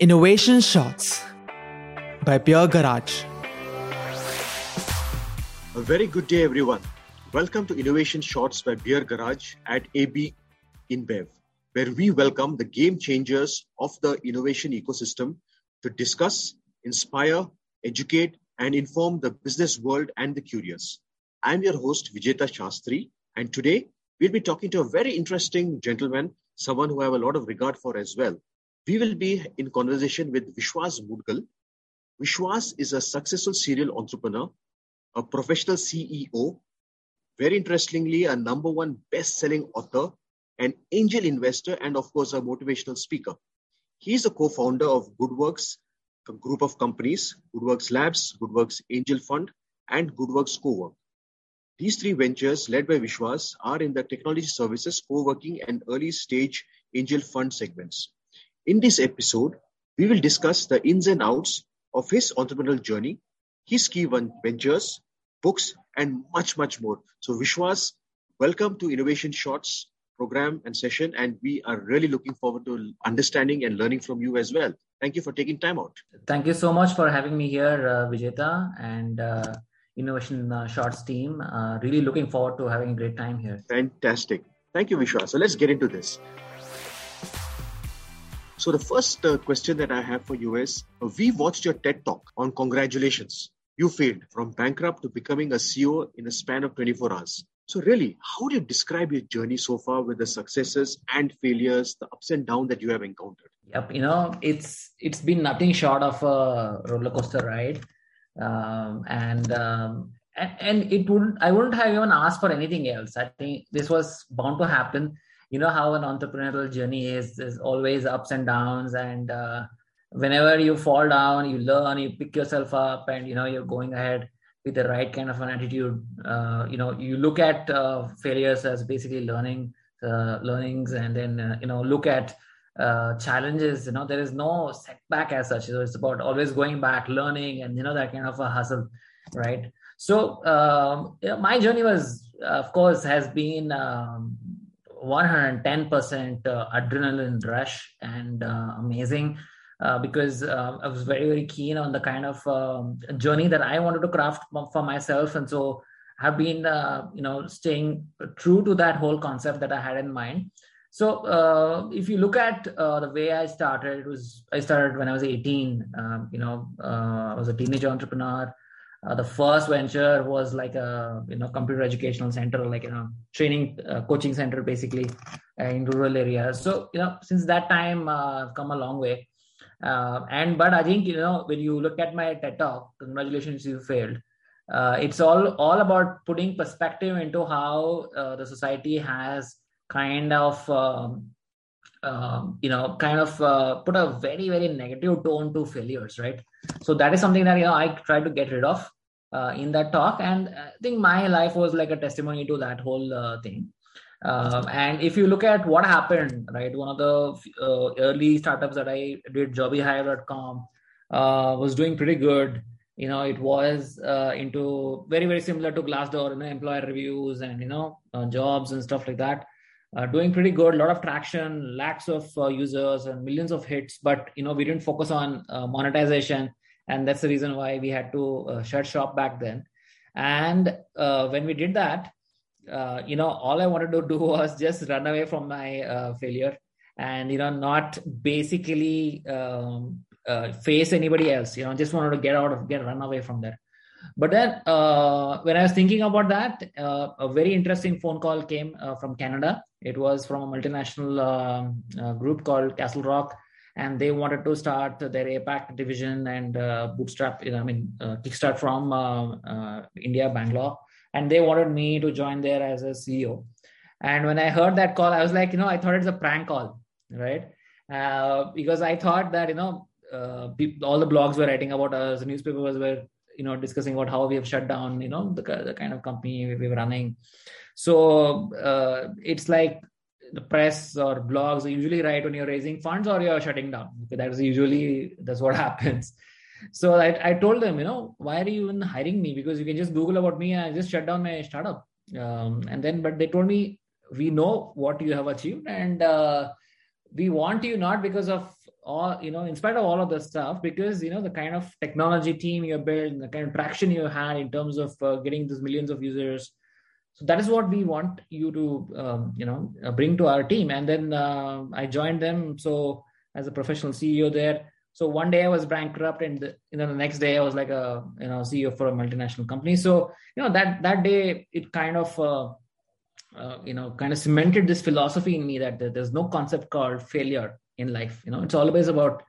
Innovation Shots by Beer Garage. A very good day, everyone. Welcome to Innovation Shots by Beer Garage at AB InBev, where we welcome the game changers of the innovation ecosystem to discuss, inspire, educate, and inform the business world and the curious. I'm your host, Vijeta Shastri, and today we'll be talking to a very interesting gentleman, someone who I have a lot of regard for as well. We will be in conversation with Vishwas Mudgal. Vishwas is a successful serial entrepreneur, a professional CEO, very interestingly, a number one best-selling author, an angel investor, and of course, a motivational speaker. He is a co-founder of GoodWorks, a group of companies, GoodWorks Labs, GoodWorks Angel Fund, and GoodWorks CoWork. These three ventures, led by Vishwas, are in the technology services, co-working, and early stage angel fund segments. In this episode, we will discuss the ins and outs of his entrepreneurial journey, his key ventures, books, and much, much more. So, Vishwas, welcome to Innovation Shots program and session, and we are really looking forward to understanding and learning from you as well. Thank you for taking time out. Thank you so much for having me here, uh, Vijeta, and uh, Innovation uh, Shots team. Uh, really looking forward to having a great time here. Fantastic. Thank you, Vishwas. So, let's get into this. So the first uh, question that I have for you is, uh, we watched your TED talk on congratulations. You failed from bankrupt to becoming a CEO in a span of 24 hours. So really, how do you describe your journey so far with the successes and failures, the ups and downs that you have encountered? Yep, you know, it's it's been nothing short of a roller coaster ride, um, and, um, and it wouldn't. I wouldn't have even asked for anything else. I think this was bound to happen you know how an entrepreneurial journey is is always ups and downs and uh, whenever you fall down you learn you pick yourself up and you know you're going ahead with the right kind of an attitude. Uh, you know you look at uh, failures as basically learning uh, learnings and then uh, you know look at uh, challenges. You know there is no setback as such. So it's about always going back learning and you know that kind of a hustle right? So um, you know, my journey was of course has been um, 110% uh, adrenaline rush and uh, amazing uh, because uh, I was very, very keen on the kind of um, journey that I wanted to craft for myself. And so have been, uh, you know, staying true to that whole concept that I had in mind. So uh, if you look at the way I started, it was, I started when I was 18, um, you know, I was a teenage entrepreneur. Uh, the first venture was like a you know computer educational center like you know training uh, coaching center basically uh, in rural areas so you know since that time uh, i've come a long way. Uh, and but i think you know when you look at my ted talk congratulations you failed uh, it's all all about putting perspective into how the society has kind of um, um, you know kind of put a very very negative tone to failures right? So that is something that you know i try to get rid of uh, in that talk. And i think my life was like a testimony to that whole uh, thing. Um, and if you look at what happened right one of the uh, early startups that i did jobbyhire.com uh, was doing pretty good. You know it was uh, into very very similar to glassdoor you know employer reviews and you know uh, jobs and stuff like that uh, doing pretty good, a lot of traction, lakhs of uh, users and millions of hits. But you know, we didn't focus on uh, monetization, and that's the reason why we had to uh, shut shop back then. And uh, when we did that, uh, you know, all I wanted to do was just run away from my failure, and you know, not basically um, face anybody else. You know, just wanted to get out of get run away from there. But then, uh, when I was thinking about that, uh, a very interesting phone call came uh, from Canada. It was from a multinational um, uh, group called Castle Rock, and they wanted to start their APAC division and uh, bootstrap, I mean, uh, kickstart from India, Bangalore, and they wanted me to join there as a CEO. And when I heard that call, I was like, you know, I thought it's a prank call, right? because I thought that you know all the blogs were writing about us, newspapers were you know discussing about how we have shut down you know the, the kind of company we were running. So uh, it's like the press or blogs usually write when you're raising funds or you're shutting down. Okay, that's usually that's what happens. So I, I told them you know why are you even hiring me? Because you can just google about me and i just shut down my startup. Um, and then but they told me we know what you have achieved and uh, we want you not because of all you know in spite of all of the stuff because you know the kind of technology team you built the kind of traction you had in terms of uh, getting these millions of users. So that is what we want you to um, you know uh, bring to our team. And then uh, i joined them. So as a professional ceo there. So one day i was bankrupt and the, you know the next day i was like a you know ceo for a multinational company. So you know that that day it kind of uh, uh, you know kind of cemented this philosophy in me that there's no concept called failure in life you know. It's always about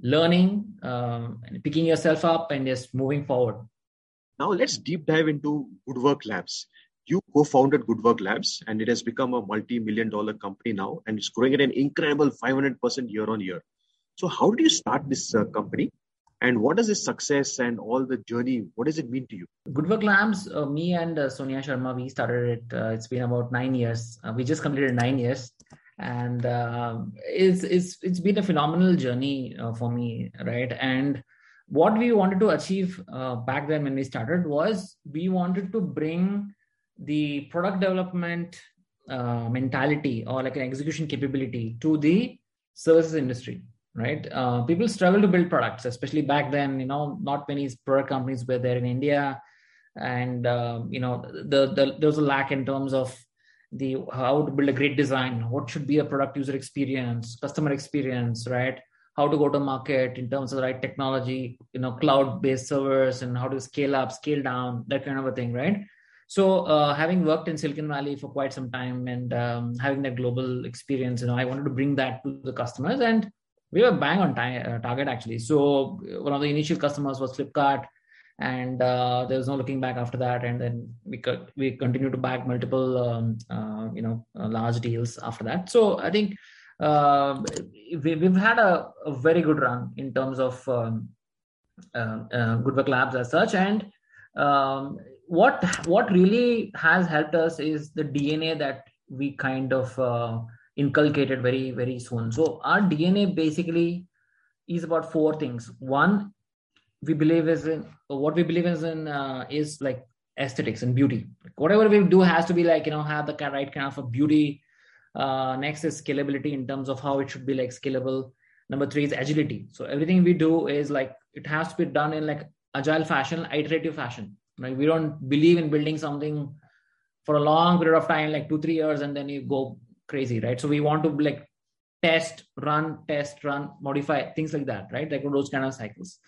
learning um, and picking yourself up and just moving forward. Now let's deep dive into good work labs. You co-founded good work labs and it has become a multi-million dollar company now and it's growing at an incredible 500% year on year so how did you start this uh, company? And what is this success and all the journey? What does it mean to you? Good work labs uh, me and uh, sonia sharma we started it uh, it's been about nine years. Uh, we just completed nine years and um, it's it's it's been a phenomenal journey uh, for me right? And what we wanted to achieve uh, back then when we started was we wanted to bring the product development uh, mentality or like an execution capability to the services industry right? Uh, people struggle to build products especially back then you know not many product companies were there in india. And uh, you know the, the there was a lack in terms of the how to build a great design what should be a product user experience customer experience right? How to go to market in terms of the right technology you know cloud based servers and how to scale up scale down that kind of a thing right? So uh, having worked in silicon valley for quite some time and um, having that global experience you know i wanted to bring that to the customers and we were bang on time, uh, target actually. So one of the initial customers was flipkart and uh, there was no looking back after that. And then we could we continue to back multiple um, uh, you know uh, large deals after that. So i think uh, we, have had a, a, very good run in terms of um, uh, uh, good work labs as such. And um, what what really has helped us is the dna that we kind of inculcated very very soon. So our dna basically is about four things. One we believe is in what we believe is in uh, is like aesthetics and beauty. Like whatever we do has to be like you know have the right kind of a beauty uh, next is scalability in terms of how it should be like scalable. Number three is agility. So everything we do is like it has to be done in like agile fashion iterative fashion. Like we don't believe in building something for a long period of time like two three years and then you go crazy right? So we want to like test run test run modify things like that right? Like those kind of cycles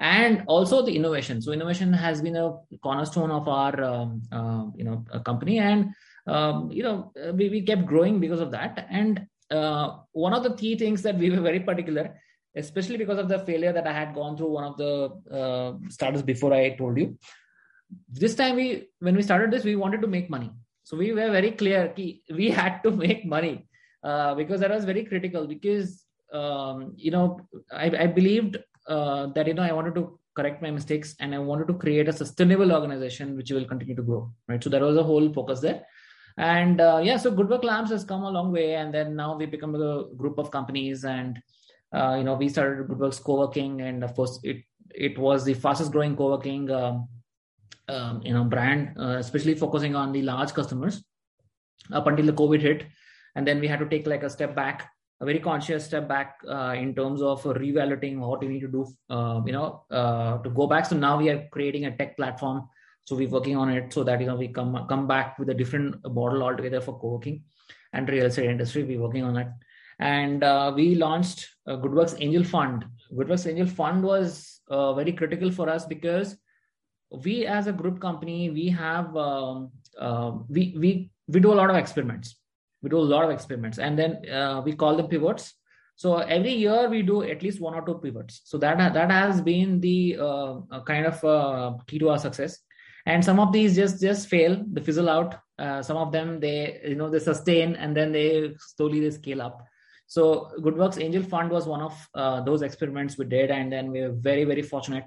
and also the innovation. So innovation has been a cornerstone of our um, uh, you know company, and um, you know we, we kept growing because of that. And uh, one of the key things that we were very particular, especially because of the failure that I had gone through one of the uh, startups before I told you. This time we when we started this, we wanted to make money. So we were very clear we had to make money uh, because that was very critical because um, you know I, I believed uh, that you know I wanted to correct my mistakes and I wanted to create a sustainable organization which will continue to grow. Right. So that was a whole focus there. And uh, yeah, so Good Work Labs has come a long way, and then now we become a group of companies, and uh, you know we started Goodworks co-working, and of course it it was the fastest growing co-working um, um, you know brand, uh, especially focusing on the large customers up until the COVID hit, and then we had to take like a step back a very conscious step back uh, in terms of reevaluating what we need to do, uh, you know, uh, to go back. So now we are creating a tech platform. So we're working on it so that you know we come come back with a different model altogether for co-working and real estate industry. We're working on it, and uh, we launched GoodWorks Angel Fund. GoodWorks Angel Fund was uh, very critical for us because we, as a group company, we have um, uh, we we we do a lot of experiments we do a lot of experiments. And then uh, we call them pivots. So every year we do at least one or two pivots. So that that has been the uh, kind of uh, key to our success. And some of these just just fail they fizzle out. Uh, some of them they you know they sustain and then they slowly they scale up. So goodworks angel fund was one of uh, those experiments we did and then we were very very fortunate.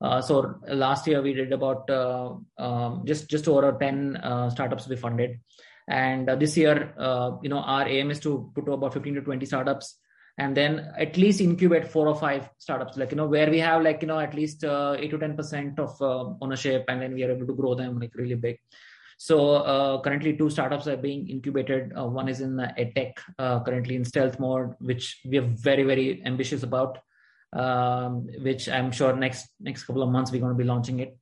Uh, so last year we did about um, just just over 10 startups we funded and uh, this year, uh, you know, our aim is to put to about 15 to 20 startups and then at least incubate four or five startups like you know where we have like you know at least uh, 8 to 10 percent of uh, ownership and then we are able to grow them like really big So uh, currently, two startups are being incubated. Uh, one is in edtech, currently in stealth mode, which we are very very ambitious about. Um, which I'm sure next next couple of months we're going to be launching it.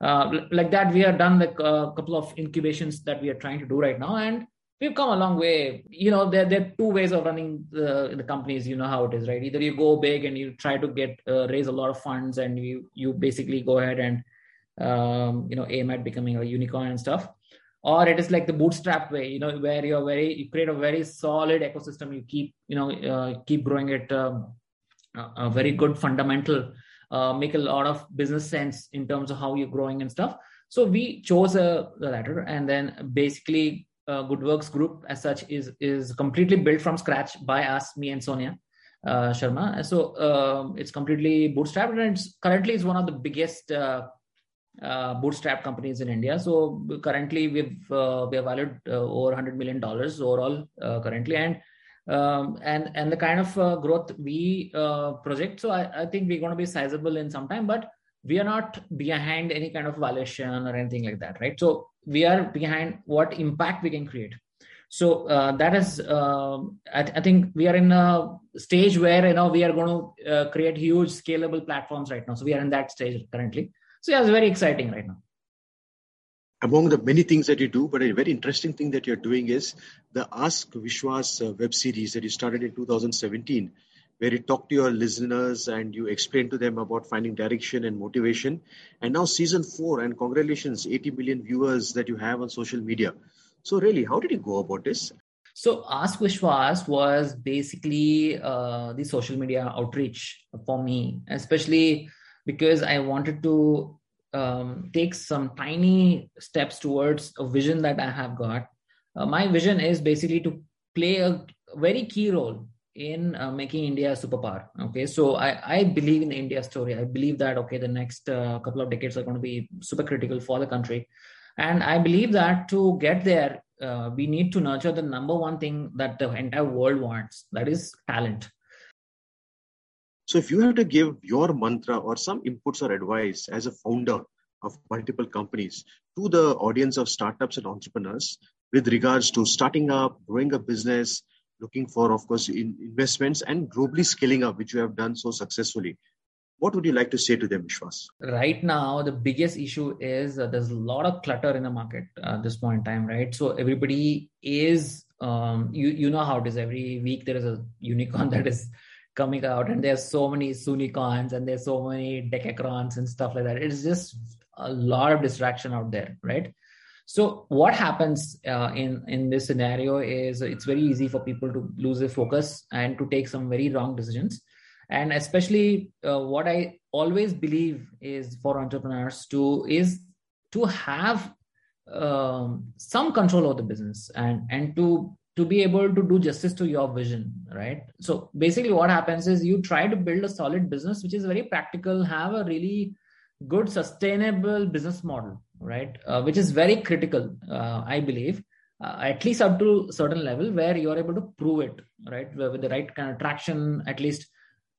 Uh, like that, we have done like a couple of incubations that we are trying to do right now, and we've come a long way. You know, there, there are two ways of running the, the companies. You know how it is, right? Either you go big and you try to get uh, raise a lot of funds, and you you basically go ahead and um, you know aim at becoming a unicorn and stuff or it is like the bootstrap way you know where you're very you create a very solid ecosystem you keep you know uh, keep growing it um, a very good fundamental uh, make a lot of business sense in terms of how you're growing and stuff so we chose uh, the latter and then basically uh, goodworks group as such is is completely built from scratch by us me and sonia uh, sharma so um, it's completely bootstrapped and it's currently is one of the biggest uh, uh, bootstrap companies in India. So currently we've uh, we have valued uh, over 100 million dollars overall uh, currently, and um, and and the kind of uh, growth we uh, project. So I, I think we're going to be sizable in some time, but we are not behind any kind of valuation or anything like that, right? So we are behind what impact we can create. So that is, um, I, I, think we are in a stage where you know we are going to create huge scalable platforms right now. So we are in that stage currently so yeah, it's very exciting right now. Among the many things that you do, but a very interesting thing that you're doing is the Ask Vishwas uh, web series that you started in 2017, where you talk to your listeners and you explain to them about finding direction and motivation. And now season four, and congratulations, 80 million viewers that you have on social media. So really, how did you go about this? So Ask Vishwas was basically uh, the social media outreach for me, especially because I wanted to um, take some tiny steps towards a vision that I have got. Uh, my vision is basically to play a very key role in uh, making India a superpower. Okay, so I, I believe in the India story. I believe that okay, the next uh, couple of decades are going to be super critical for the country, and I believe that to get there, uh, we need to nurture the number one thing that the entire world wants. That is talent. So, if you have to give your mantra or some inputs or advice as a founder of multiple companies to the audience of startups and entrepreneurs with regards to starting up, growing a business, looking for, of course, in investments and globally scaling up, which you have done so successfully, what would you like to say to them, Vishwas? Right now, the biggest issue is uh, there's a lot of clutter in the market uh, at this point in time, right? So everybody is, um, you you know how it is. Every week there is a unicorn that is coming out and there's so many Soonicorns and there's so many Decacorns and stuff like that. It's just a lot of distraction out there, right? So what happens uh, in in this scenario is it's very easy for people to lose their focus and to take some very wrong decisions. And especially uh, what I always believe is for entrepreneurs to is to have um, some control over the business and and to to be able to do justice to your vision right? So basically what happens is you try to build a solid business which is very practical have a really good sustainable business model right? Uh, which is very critical uh, i believe uh, at least up to certain level where you're able to prove it right? With the right kind of traction at least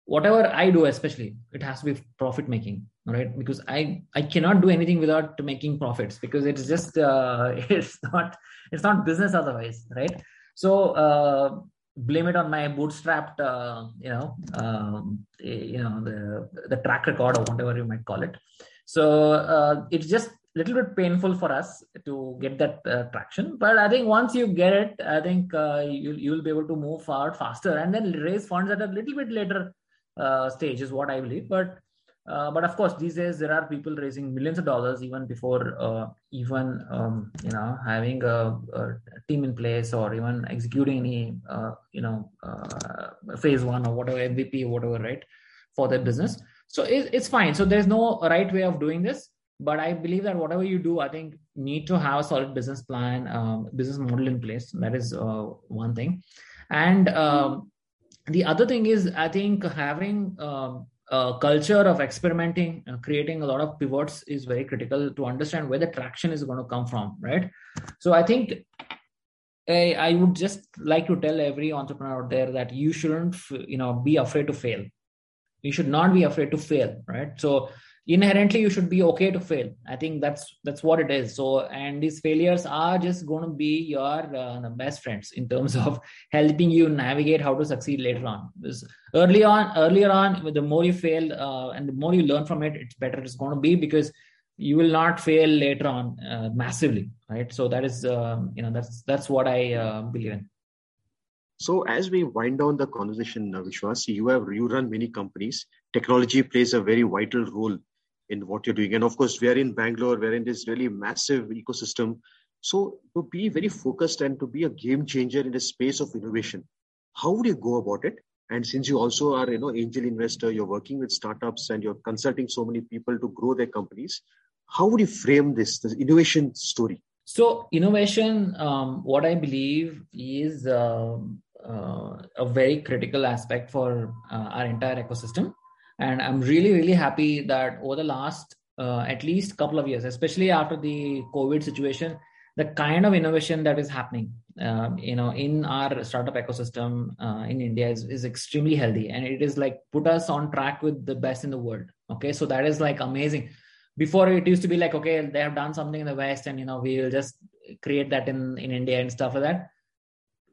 whatever i do especially it has to be profit making right? Because i i cannot do anything without making profits because it's just uh, it's not it's not business otherwise right so uh, blame it on my bootstrapped, uh, you know, um, you know the the track record or whatever you might call it. So uh, it's just a little bit painful for us to get that uh, traction. But I think once you get it, I think uh, you you'll be able to move forward faster and then raise funds at a little bit later uh, stage is what I believe. But uh, but of course, these days there are people raising millions of dollars even before uh, even um, you know having a, a, team in place or even executing any uh, you know uh, phase one or whatever MVP or whatever, right, for their business. So it, it's fine. So there's no right way of doing this. But I believe that whatever you do, I think need to have a solid business plan, um, business model in place. That is uh, one thing, and um, the other thing is I think having um, uh, culture of experimenting, uh, creating a lot of pivots is very critical to understand where the traction is going to come from, right? So I think I, I would just like to tell every entrepreneur out there that you shouldn't, you know, be afraid to fail. You should not be afraid to fail, right? So inherently you should be okay to fail. I think that's that's what it is. So and these failures are just going to be your uh, best friends in terms of helping you navigate how to succeed later on. Because early on earlier on the more you fail uh, and the more you learn from it it's better it's going to be because you will not fail later on uh, massively right? So that is um, you know that's that's what i uh, believe in. So as we wind down the conversation, uh, Vishwas, you have you run many companies. Technology plays a very vital role in what you're doing. And of course, we are in Bangalore, we're in this really massive ecosystem. So to be very focused and to be a game changer in the space of innovation, how would you go about it? And since you also are, you know, angel investor, you're working with startups and you're consulting so many people to grow their companies. How would you frame this, the innovation story? So innovation, um, what I believe is uh, uh, a very critical aspect for uh, our entire ecosystem and i'm really really happy that over the last uh, at least couple of years especially after the covid situation the kind of innovation that is happening uh, you know in our startup ecosystem uh, in india is, is extremely healthy. And it is like put us on track with the best in the world. Okay. So that is like amazing. Before it used to be like okay they have done something in the west and you know we will just create that in in india and stuff like that.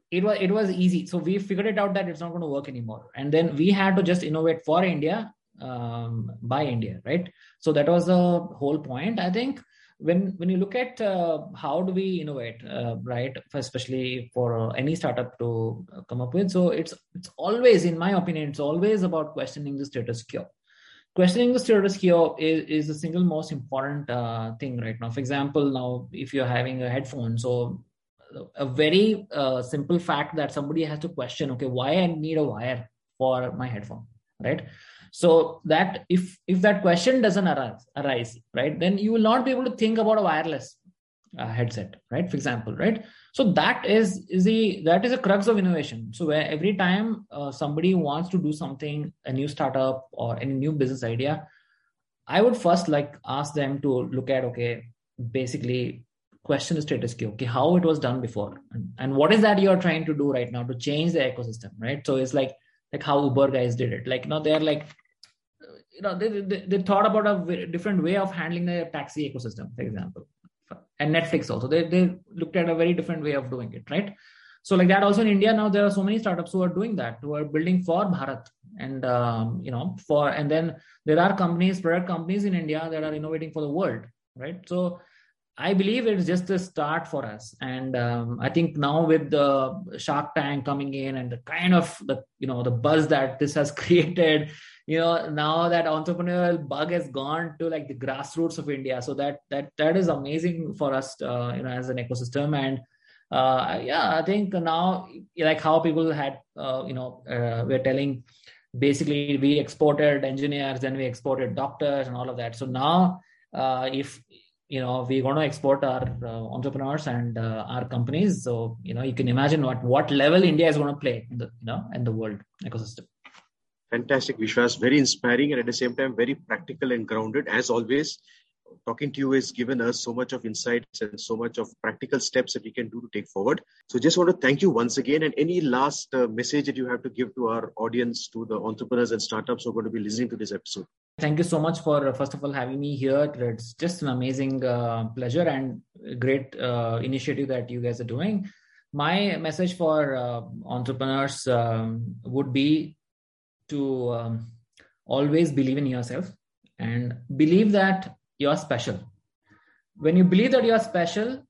It was it was easy. So we figured it out that it's not going to work anymore. And then we had to just innovate for india um, by India, right? So that was the whole point. I think when when you look at uh, how do we innovate, uh, right? Especially for any startup to come up with, so it's it's always, in my opinion, it's always about questioning the status quo. Questioning the status quo is, is the single most important uh, thing right now. For example, now if you're having a headphone, so a very uh, simple fact that somebody has to question, okay, why I need a wire for my headphone, right? So that if if that question doesn't arise arise right then you will not be able to think about a wireless uh, headset right for example right? So that is is the that is a crux of innovation. So where every time uh, somebody wants to do something a new startup or any new business idea i would first like ask them to look at okay basically question the status quo okay how it was done before and, and what is that you're trying to do right now to change the ecosystem right? So it's like like how Uber guys did it. Like, you know, they're like, you know, they, they, they thought about a different way of handling the taxi ecosystem, for example. And Netflix also, they, they looked at a very different way of doing it, right? So like that also in India now, there are so many startups who are doing that, who are building for Bharat. And, um, you know, for, and then there are companies, product companies in India that are innovating for the world, right? So I believe it's just a start for us, and um, I think now with the Shark Tank coming in and the kind of the you know the buzz that this has created, you know now that entrepreneurial bug has gone to like the grassroots of India, so that that that is amazing for us, uh, you know, as an ecosystem, and uh, yeah, I think now like how people had, uh, you know, uh, we're telling basically we exported engineers, then we exported doctors and all of that. So now, uh, if you know we're going to export our uh, entrepreneurs and our companies so you know you can imagine what what level india is going to play in the you know in the world ecosystem fantastic vishwas very inspiring and at the same time very practical and grounded as always talking to you has given us so much of insights and so much of practical steps that we can do to take forward. So just want to thank you once again. And any last uh, message that you have to give to our audience, to the entrepreneurs and startups who are going to be listening to this episode? Thank you so much for, uh, first of all, having me here. It's just an amazing uh, pleasure and great uh, initiative that you guys are doing. My message for uh, entrepreneurs um, would be to um, always believe in yourself and believe that you're special. When you believe that you're special,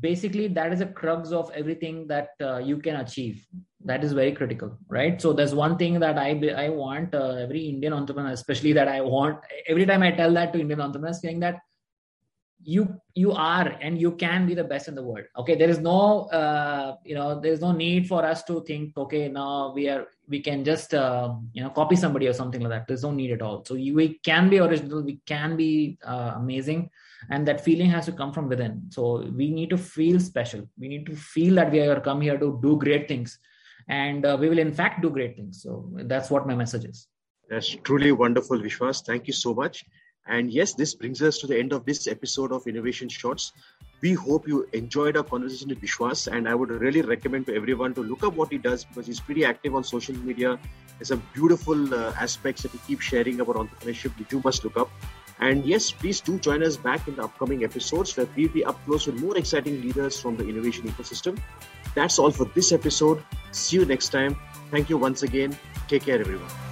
basically that is a crux of everything that uh, you can achieve. That is very critical, right? So there's one thing that I I want uh, every Indian entrepreneur, especially that I want every time I tell that to Indian entrepreneurs, saying that you you are and you can be the best in the world. Okay there is no uh, you know there's no need for us to think okay now we are we can just uh, you know copy somebody or something like that. There's no need at all. So you, we can be original we can be uh, amazing and that feeling has to come from within. So we need to feel special. We need to feel that we are come here to do great things and uh, we will in fact do great things. So that's what my message is. That's truly wonderful vishwas. Thank you so much and yes, this brings us to the end of this episode of Innovation Shots. We hope you enjoyed our conversation with Vishwas, and I would really recommend to everyone to look up what he does because he's pretty active on social media. There's some beautiful uh, aspects that he keeps sharing about entrepreneurship, which you must look up. And yes, please do join us back in the upcoming episodes where we'll be up close with more exciting leaders from the innovation ecosystem. That's all for this episode. See you next time. Thank you once again. Take care, everyone.